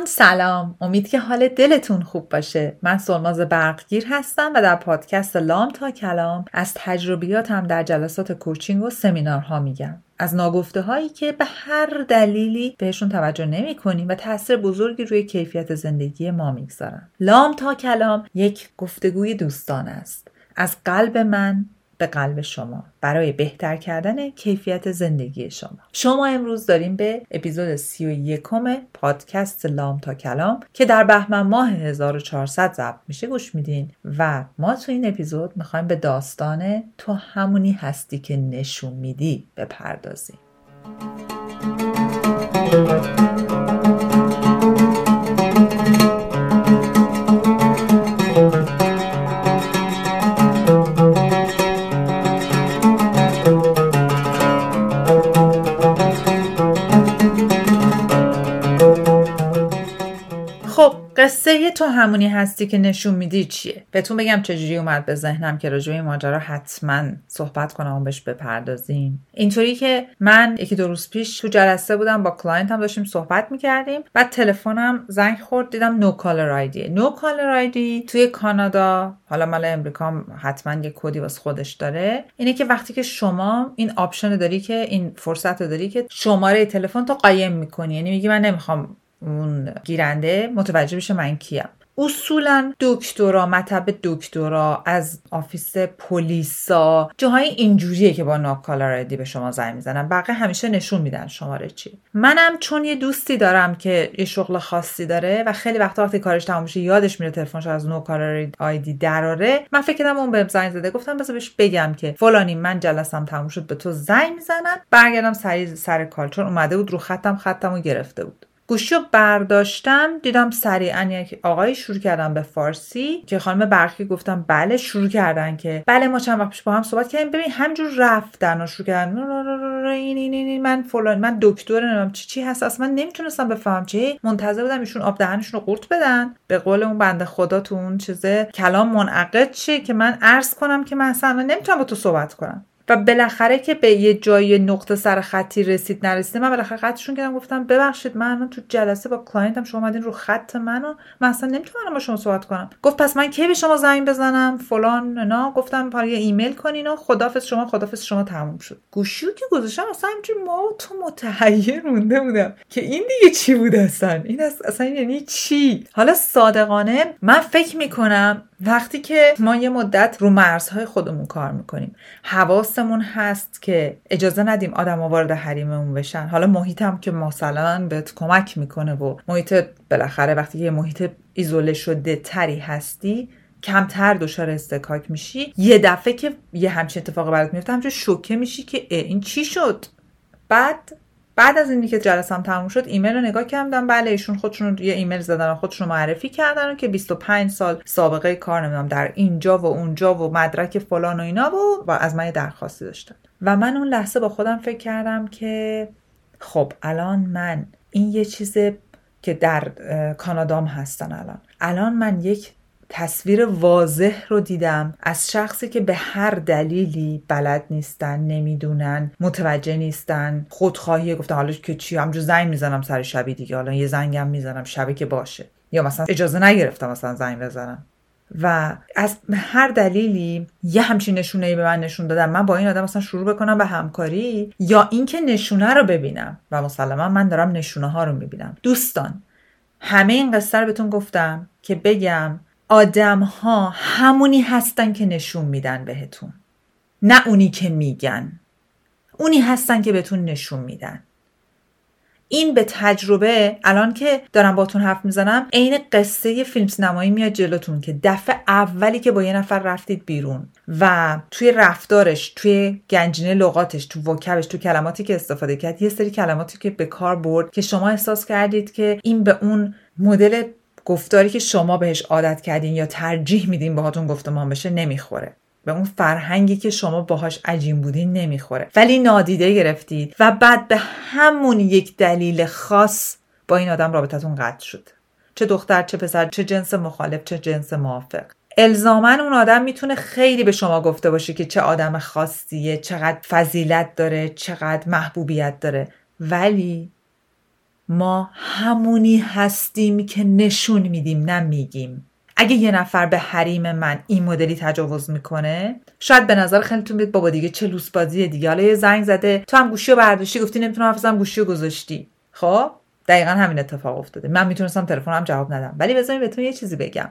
دوستان سلام. امید که حال دلتون خوب باشه. من سلماز برقگیر هستم و در پادکست لام تا کلام از تجربیاتم در جلسات کوچینگ و سمینارها میگم. از ناگفته هایی که به هر دلیلی بهشون توجه نمی کنیم و تاثیر بزرگی روی کیفیت زندگی ما می‌گذارن. لام تا کلام یک گفتگوی دوستان است. از قلب من به قلب شما برای بهتر کردن کیفیت زندگی شما. شما امروز داریم به اپیزود 31 پادکست لام تا کلام که در بهمن ماه 1400 ضبط میشه گوش میدین و ما تو این اپیزود می‌خوایم به داستان تو همونی هستی که نشون میدی بپردازیم. تو همونی هستی که نشون میدی چیه؟ بهتون بگم چجوری اومد به ذهنم که راجع این ماجرا حتما صحبت کنم و بهش بپردازیم. اینطوری که من یکی دو روز پیش تو جلسه بودم با client م داشتیم صحبت می‌کردیم بعد تلفنم زنگ خورد دیدم No Caller ID No Caller ID توی کانادا حالا مال امریکا حتما یه کدی واسه خودش داره اینه که وقتی که شما این option داری که این فرصت رو داری که شماره تلفن تو قایم می‌کنی. یعنی میگی من نمی‌خوام اون گیرنده متوجه بشه من کیم. اصولا دکترا مطب دکترا از office پلیسا جاهای اینجوریه که با No Caller ID به شما زنگ می‌زنن. بقیه همیشه نشون میدن شماره چی. منم چون یه دوستی دارم که یه شغل خاصی داره و خیلی وقتا وقتی کارش تموم میشه یادش میره تلفنش از No Caller ID دراره من فکر کردم اون بهم زنگ زده. گفتم بذار بهش بگم که فلانی من جلسم تموم شد به تو زنگ می‌زنم برگردم سریع سر call چون اومده بود رو خطم خطمو گرفته بود. گوشی رو برداشتم دیدم سریعا یک آقای شروع کردن به فارسی که خانم برقی گفتم بله شروع کردن که. بله ما چند وقت پیش با هم صحبت کردیم. ببین همینجور رفتن و شروع کردن. من فلان من دکتر نمی‌دونم چی چی هست. اصلا نمی‌تونستم بفهم چی. منتظر بودم ایشون آب دهنشون رو قورت بدن. به قول اون بنده خدا تو اون چیزه کلام منعقد چیه که من عرض کنم که من اصلا نمی‌تونم با تو صحبت کنم. و بالاخره که به یه جای نقطه سر خطی رسید نرسیده. من بالاخره قطعشون کردم گفتم ببخشید من تو جلسه با client م شما اومدین رو خط منو. من اصلا نمی‌تونم با شما صحبت کنم. گفت پس من کی به شما زنگ بزنم؟ فلان نه گفتم برام ایمیل کنین و خدافظ شما خدافظ شما تموم شد. گوشیو که گذاشتم اصلا همینجور ما تو متحیر مونده بودم. که این دیگه چی بود اصلا؟ این اصلا یعنی چی؟ حالا صادقانه من فکر می‌کنم وقتی که ما یه مدت رو مرزهای خودمون کار می‌کنیم حواسمون هست که اجازه ندیم آدم وارد حریممون بشن. حالا محیطم که مثلا بهت کمک می‌کنه و محیط بالاخره وقتی یه محیط ایزوله شده تری هستی کمتر دچار استکاک میشی. یه دفعه که یه همچین اتفاق برات میفته همچون شوکه میشی که این چی شد؟ بعد بعد از اینی که جلسم تموم شد ایمیل رو نگاه کردم. بله ایشون خودشون یه ایمیل زدن و خودشون معرفی کردن که 25 سال سابقه کار نمی‌دونم در اینجا و اونجا و مدرک فلان و اینا و, و از من درخواستی داشتن. و من اون لحظه با خودم فکر کردم که خب الان من این یه چیز که در کانادام هستن الان. الان من یک تصویر واضح رو دیدم. از شخصی که به هر دلیلی بلد نیستن نمی‌دونن متوجه نیستن. خودخواهی گفتن حالا که چی؟ همجور زنگ می‌زنم سر شبی دیگه. حالا یه زنگم می‌زنم شبی که باشه. یا مثلا اجازه نگرفتم مثلا زنگ بزنم. و از هر دلیلی یه همچین نشونه ای به من نشون دادم من با این آدم مثلا شروع بکنم به همکاری یا اینکه نشونه رو ببینم. و مسلما من دارم نشونه ها رو می‌بینم. دوستان همه این قصه رو بهتون گفتم که بگم آدم ها همونی هستن که نشون میدن بهتون. نه اونی که میگن. اونی هستن که بهتون نشون میدن. این به تجربه الان که دارم باتون حرف می‌زنم عین قصه فیلم سینمایی میاد جلوتون که دفعه اولی که با یه نفر رفتید بیرون و توی رفتارش توی گنجینه لغاتش تو وکبش تو کلماتی که استفاده کرد یه سری کلماتی که به کار برد که شما احساس کردید که این به اون مدل گفتاری که شما بهش عادت کردین یا ترجیح میدین باهاتون گفتمان بشه نمی‌خوره. به اون فرهنگی که شما باهاش عجیم بودین نمی‌خوره. ولی نادیده گرفتید و بعد به همون یک دلیل خاص با این آدم رابطتون قطع شد. چه دختر چه پسر چه جنس مخالف چه جنس موافق. الزامن اون آدم می‌تونه خیلی به شما گفته باشه که چه آدم خاصیه چقدر فضیلت داره چقدر محبوبیت داره. ولی ما همونی هستیم که نشون میدیم نه میگیم. اگه یه نفر به حریم من این مدلی تجاوز می‌کنه شاید به نظر خیلیتون بیاد بابا دیگه چه لوس بازیه دیگه. حالا یه زنگ زده تو هم گوشی رو برداشتی گفتی نمی‌تونم خدافظم گوشی رو گذاشتی. خب دقیقا همین اتفاق افتاده. من می‌تونستم تلفنم جواب ندم. ولی بذارید بهتون یه چیزی بگم.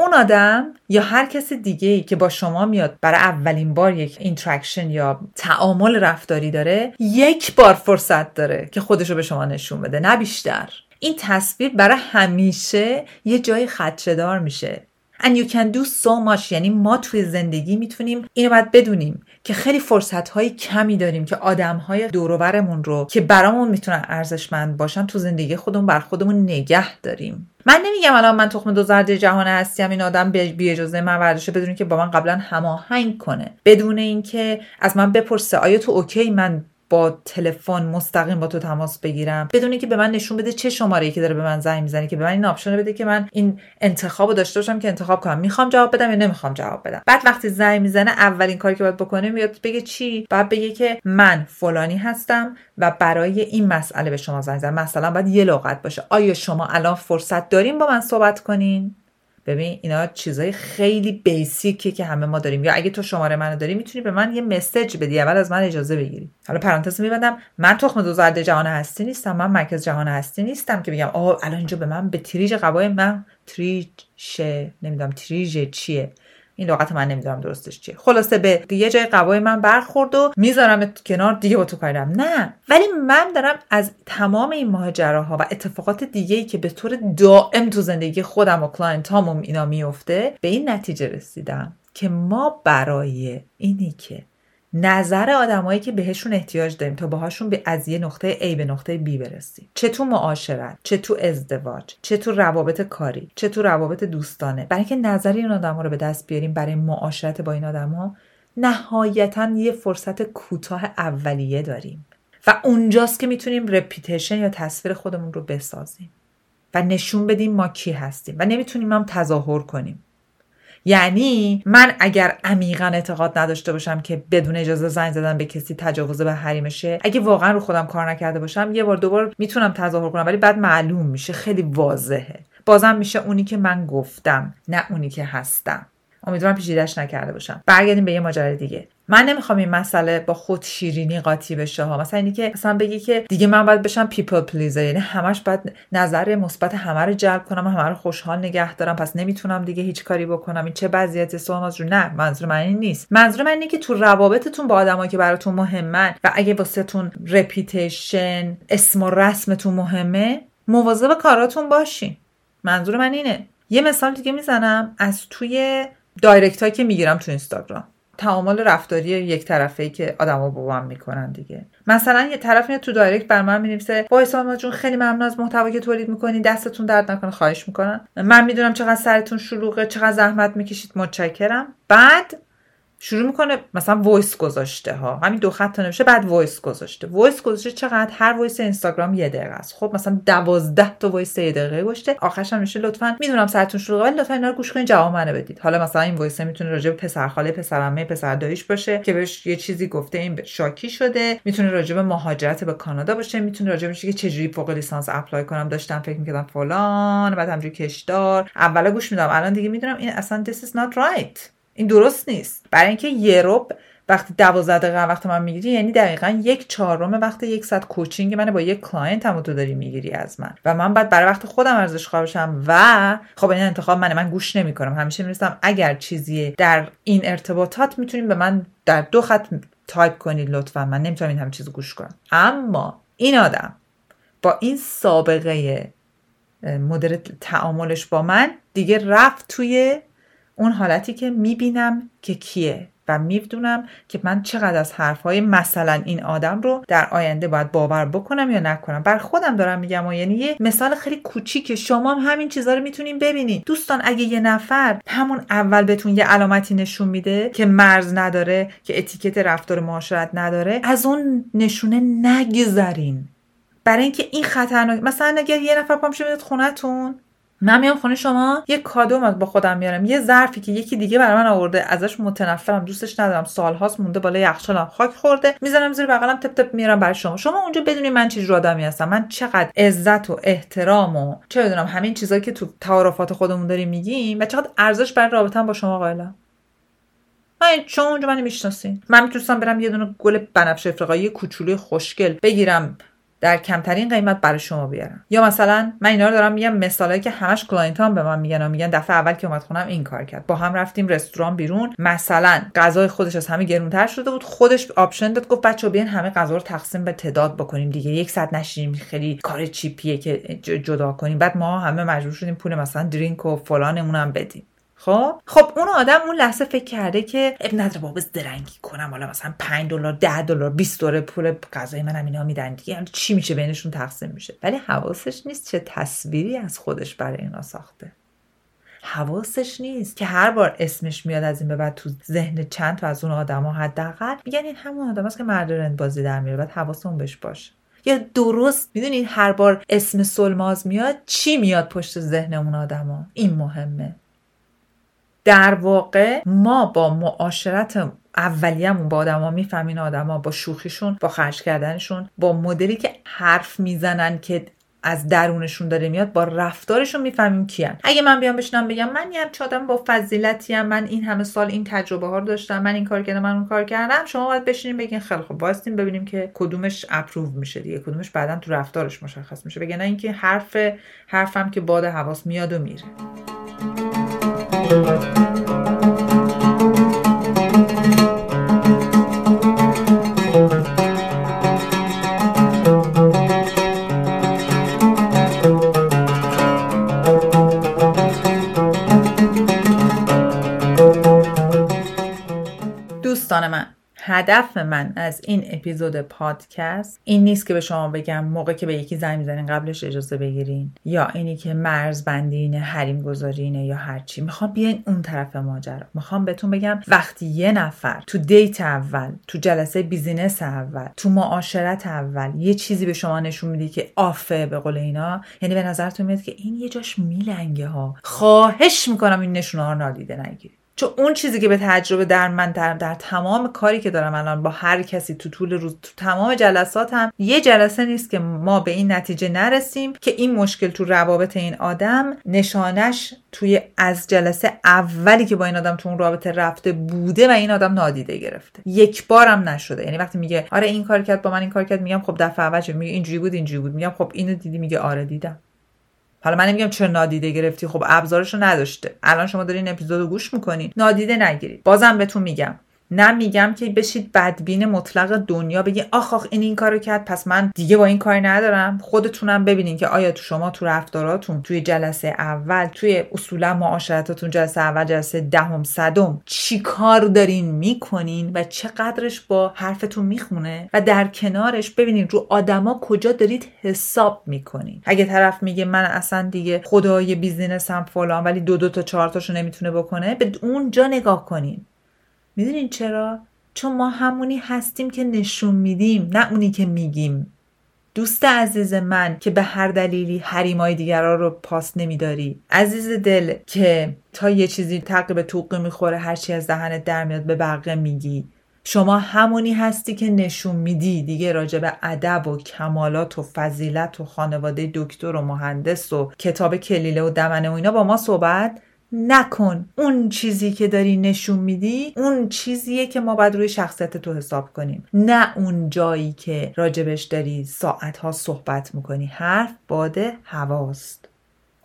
اون آدم یا هر کس دیگه ای که با شما میاد برای اولین بار یک interaction یا تعامل رفتاری داره یک بار فرصت داره که خودش رو به شما نشون بده نه بیشتر. این تصویر برای همیشه یه جای خدشدار میشه. And you can do so much. یعنی ما توی زندگی می‌تونیم اینو باید بدونیم. که خیلی فرصت های کمی داریم که آدم های دوروبرمون رو که برامون می‌تونن ارزشمند باشن تو زندگی خودمون بر خودمون نگه داریم. من نمیگم الان من تخم دو زرده جهان هستیم این آدم بی اجازه من ورزشه بدون که با من قبلا هماهنگ کنه. بدون اینکه از من بپرسه آیا تو اوکی؟ من با تلفن مستقیم با تو تماس بگیرم. بدون که به من نشون بده چه شماره ای که داره به من زنگ می‌زنه که به من این option بده که من این انتخاب داشته باشم که انتخاب کنم. می‌خوام جواب بدم یا نمی‌خوام جواب بدم. بعد وقتی زنگ می‌زنه اولین کاری که باید بکنه میاد بگه چی؟ بعد بگه که من فلانی هستم و برای این مسئله به شما زنگ زدم. مثلا باید یه لغت باشه. آیا شما الان فرصت دارین با من صحبت کنین؟ ببین اینا چیزای خیلی basic ه که همه ما داریم. یا اگه تو شماره منو داری می‌تونی به من یه message بدی. اول از من اجازه بگیری. حالا پرانتز میبندم. من تخم دو زرد جهان هستی نیستم. من مرکز جهان هستی نیستم که بگم آه الان اینجا به من به تریج قبای من. تریج نمی‌دونم. تریج چیه؟ این لغت من نمی‌دونم درستش چیه. خلاصه به یه جای قبای من برخورد و می‌ذارم کنار دیگه با تو کارم نه. ولی من دارم از تمام این ماجراها و اتفاقات دیگه ای که به طور دائم تو زندگی خودم و client اینا میفته به این نتیجه رسیدم که ما برای اینی که نظر آدمایی که بهشون احتیاج داریم تا باهاشون به از یه نقطه A به نقطه B برسیم چه تو معاشرت چه تو ازدواج چه تو روابط کاری چه تو روابط دوستانه. برای اینکه نظر این آدما رو به دست بیاریم برای معاشرت با این آدما نهایتا یه فرصت کوتاه اولیه داریم. و اونجاست که می‌تونیم رپیتیشن یا تصویر خودمون رو بسازیم. و نشون بدیم ما کی هستیم. و نمی‌تونیم هم تظاهر کنیم. یعنی من اگر عمیقا اعتقاد نداشته باشم که بدون اجازه زنگ زدن به کسی تجاوز به حریمشه اگه واقعا رو خودم کار نکرده باشم یه بار دوبار می‌تونم تظاهر کنم ولی بعد معلوم میشه خیلی واضحه. بازم میشه اونی که من گفتم نه اونی که هستم. امیدوارم پیچیدش نکرده باشم. برگردیم به یه ماجرای دیگه. من نمی‌خوام این مسئله با خود شیرینی قاطی بشه ها. مثلا اینی که مثلا بگی که دیگه من باید بشم people pleaser یعنی همش باید نظر مثبت همه رو جلب کنم و همه رو خوشحال نگه دارم. پس نمی‌تونم دیگه هیچ کاری بکنم. این چه وضعیت سوال رو نه منظور من این نیست. منظور من اینه که تو روابطتون با آدمایی که براتون مهمن و اگه واسه‌تون reputation اسم و رسمتون مهمه مواظب کاراتون باشین. منظور من اینه. یه مثال دیگه می‌زنم از توی direct هایی که می‌گیرم تو اینستاگرام. تعامل رفتاری یک طرفه ای که آدما با هم می‌کنن دیگه. مثلا یه طرف میاد تو direct برا من می‌نویسه وای سالما جون خیلی ممنون از محتوایی که تولید می‌کنی دستتون درد نکنه. خواهش می‌کنم. من می‌دونم چقدر سرتون شلوغه چقدر زحمت می‌کشید متشکرم. بعد شروع می‌کنه مثلا voice گذاشته ها. همین دو خط نمیشه بعد وایس گذاشته. وایس گذاشته چقدر؟ هر وایس اینستاگرام یه دقیقه است. خب مثلا دوازده تا voice یه دقیقه گذاشته آخرش هم میشه لطفا می‌دونم سرتون شلوغه ولی لطفا اینا رو گوش کنید جواب منو بدید. حالا مثلا این voice می‌تونه راجع به پسر خاله پسر داییش باشه که بهش یه چیزی گفته این شاکی شده. می‌تونه راجع به مهاجرت به کانادا باشه. می‌تونه راجع به که چجوری فوق لیسانس apply کنم داشتم فکر می‌کردم فلان بعد همینجوری کشدار. اولا گوش میدم. الان دیگه می‌دونم این اصلا this is not right. این درست نیست. برای اینکه یه ربع وقتی دوازده دقیقه وقت من می‌گیری یعنی دقیقا یک چهارم وقت یک ساعت coaching من با یک client هم تو داری می‌گیری از من. و من بعد برای وقت خودم ارزش باشم و خب این انتخاب منه. من گوش نمی‌کنم. همیشه می‌نویسم اگر چیزی در این ارتباطات می‌تونین به من در دو خط تایپ کنید لطفا. من نمی‌تونم این همه چیز گوش کنم. اما این آدم با این سابقه مدر تعاملش با من دیگه رفت توی اون حالتی که می‌بینم که کیه و می‌دونم که من چقدر از حرفهای مثلا این آدم رو در آینده باید باور بکنم یا نکنم. برا خودم دارم میگم و یعنی یه مثال خیلی کوچیکه. شما هم همین چیزها رو می‌تونین ببینید دوستان اگه یه نفر همون اول بهتون یه علامتی نشون میده که مرز نداره که اتیکت رفتار معاشرت نداره از اون نشونه نگذرین. برای اینکه این خطرناک مثلا اگر یه نفر پامشه میاد خونتون من میام خونه شما یه کادو با خودم میارم. یه ظرفی که یکی دیگه برای من آورده ازش متنفرم دوستش ندارم. سالهاست مونده بالا یخچالم. خاک خورده. می‌زنم زیر بغلم تپ تپ میارم برای شما. شما اونجا بدونی من چه آدمی هستم. من چقدر عزت و احترام و چه بدونم همین چیزایی که تو تعارفات خودمون داریم میگیم و چقدر ارزش برای رابطه‌ام با شما قائلم. من شما اونجا من می‌شناسین من می‌تونستم برم یه دونه گل بنفش افریقایی کوچولوی خوشگل بگیرم. در کمترین قیمت برای شما بیارم. یا مثلا من اینا رو دارم میگم مثالایی که همش client هام به من میگن و میگن دفعه اول که اومد خونم این کار کرد. با هم رفتیم رستوران بیرون. مثلا غذای خودش از همه گرونتر شده بود. خودش option داد گفت بچه‌ها بیاین همه غذا رو تقسیم به تعداد بکنیم دیگه. یک ساعت نشینیم. خیلی کار cheap یه که جدا کنیم. بعد ما همه مجبور شدیم پول مثلا drink و فلانمون هم بدیم. خب خب اون آدم اون لحظه فکر کرده که عیب نداره بابا زرنگی کنم. حالا مثلا 5 دلار 10 دلار 20 دلار پول غذای منم اینا میدن دیگه. یعنی چی میشه؟ بینشون تقسیم میشه. ولی حواسش نیست چه تصویری از خودش برای اینا ساخته. حواسش نیست که هر بار اسمش میاد از این به بعد تو ذهن چند تا از اون آدما حداقل. میگن این همون آدم است که مرد بازی در میره بعد حواسمون بهش باشه یا درست می‌دونید هر بار اسم سلماز میاد چی میاد پشت ذهن اون آدما؟ این مهمه. در واقع ما با معاشرت اولیه‌مون با آدما می‌فهمین آدما با شوخیشون با خرج کردنشون با مدلی که حرف می‌زنن که از درونشون داره میاد با رفتارشون می‌فهمیم کیان. اگه من بیام بشنم بگم من یه آدم با فضیلتی من این همه سال این تجربه ها رو داشتم من این کار کردم من اون کار کردم. شما باید بشینیم بگین خیلی خوب واسطیم ببینیم که کدومش اپروو میشه دیگه کدومش بعدا تو رفتارش مشخص میشه. بگن اینکه حرف حرفم که باد حواس میاد و میره. Thank you. هدف من از این اپیزود پادکست این نیست که به شما بگم موقع که به یکی زنگ می‌زنین قبلش اجازه بگیرین یا اینی که مرز بندینه حریم گذارینه یا هرچی می‌خوام بیاین اون طرف ماجرا. می‌خوام بهتون بگم وقتی یه نفر تو date اول تو جلسه business اول تو معاشرت اول یه چیزی به شما نشون میده که off ه به قول اینا یعنی به نظرتون میاد که این یه جاش میلنگه ها. خواهش می‌کنم این نشونه ها نادیده نگیرید. چون اون چیزی که به تجربه در من در, در تمام کاری که دارم الان با هر کسی تو طول روز تو تمام جلسات هم یه جلسه نیست که ما به این نتیجه نرسیم که این مشکل تو روابط این آدم نشانش توی از جلسه اولی که با این آدم تو اون رابطه رفته بوده و این آدم نادیده گرفته. یک بارم نشده. یعنی وقتی میگه آره این کار کرد با من این کار کرد میگم خب دفعه اول میگه اینجوری بود اینجوری بود. میگم خب اینو دیدی میگه آره دیدم. حالا من نمیگم چرا نادیده گرفتی خب ابزارش رو نداشته. الان شما دارین اپیزود رو گوش می‌کنین. نادیده نگیرید. بازم بهتون میگم. نه میگم که بشید بدبین مطلق دنیا بگی آخ آخ این این کارو کرد پس من دیگه با این کار ندارم. خودتونم ببینین که آیا تو شما تو رفتاراتون توی جلسه اول توی اصولا معاشرتاتون جلسه اول جلسه دهم صدم چی کار دارین می‌کنین و چقدرش با حرفتون می‌خونه و در کنارش ببینین رو آدما کجا دارید حساب می‌کنین. اگه طرف میگه من اصلا دیگه خدای بیزینسم فلان ولی دو دو تا چهار تاشو نمی‌تونه بکنه به اونجا نگاه کنین. می‌دونین چرا؟ چون ما همونی هستیم که نشون میدیم نه اونی که میگیم. دوست عزیز من که به هر دلیلی حریمای دیگران رو پاس نمیداری. عزیز دل که تا یه چیزی تقیب توقی می‌خوره هرچی از دهنت در میاد به بقیه میگی. شما همونی هستی که نشون میدی. دیگه راجع به ادب و کمالات و فضیلت و خانواده دکتر و مهندس و کتاب کلیله و دمنه و اینا با ما صحبت نکن اون چیزی که داری نشون میدی اون چیزیه که ما باید روی شخصیت تو حساب کنیم. نه اون جایی که راجبش داری ساعتها صحبت می‌کنی. حرف باده هواست.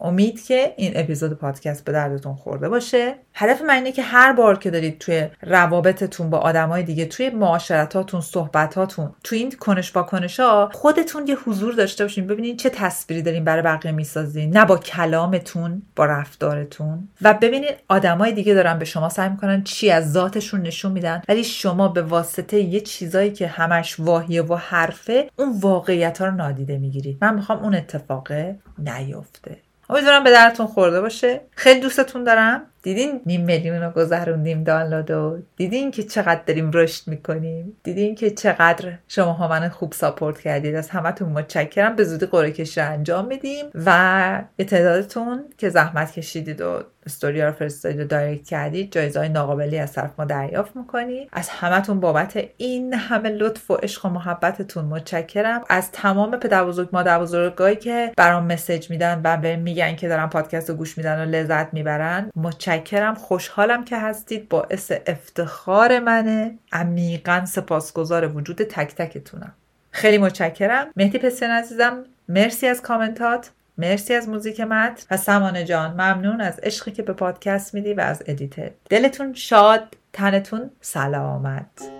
امید که این اپیزود پادکست به دردتون خورده باشه. هدف من اینه که هر بار که دارید توی روابطتون با آدمای دیگه توی معاشرتاتون صحبتاتون توی این کنش با ها خودتون یه حضور داشته باشین ببینین چه تصویری دارین برای بقیه می‌سازین. نه با کلامتون با رفتارتون. و ببینین آدمای دیگه دارن به شما سعی می‌کنن چی از ذاتشون نشون میدن ولی شما به واسطه یه چیزایی که همش واهیه و حرفه اون واقعیت ها رو نادیده می‌گیرید. من می‌خوام اون اتفاقه نیفته. امیدوارم به درتون خورده باشه. خیلی دوستتون دارم. دیدین نیم میلیون رو گذروندیم دانلود و دیدین که چقدر داریم رشد می‌کنیم. دیدین که چقدر شما ها من خوب ساپورت کردید. از همتون متشکرم. به زودی قرعه کشی انجام میدیم و یه تعدادتون که زحمت کشیدید و استوری رو فرستادید و دایرکت کردید جایزه های ناقابلی از طرف ما دریافت می‌کنید. از همتون بابت این همه لطف و عشق و محبتتون متشکرم. از تمام پدر بزرگ مادر بزرگایی که برام مسج میدن و به میگن که دارن پادکست رو گوش میدن و لذت می‌برن متشکرم. خوشحالم که هستید. باعث افتخار منه. عمیقا سپاسگزار وجود تک تکتونم. خیلی متشکرم. مهدی پسیان عزیزم مرسی از کامنتات. مرسی از موزیک مت و سمانه جان ممنون از عشقی که به پادکست میدی و از edit ت دلتون شاد تنتون سلامت.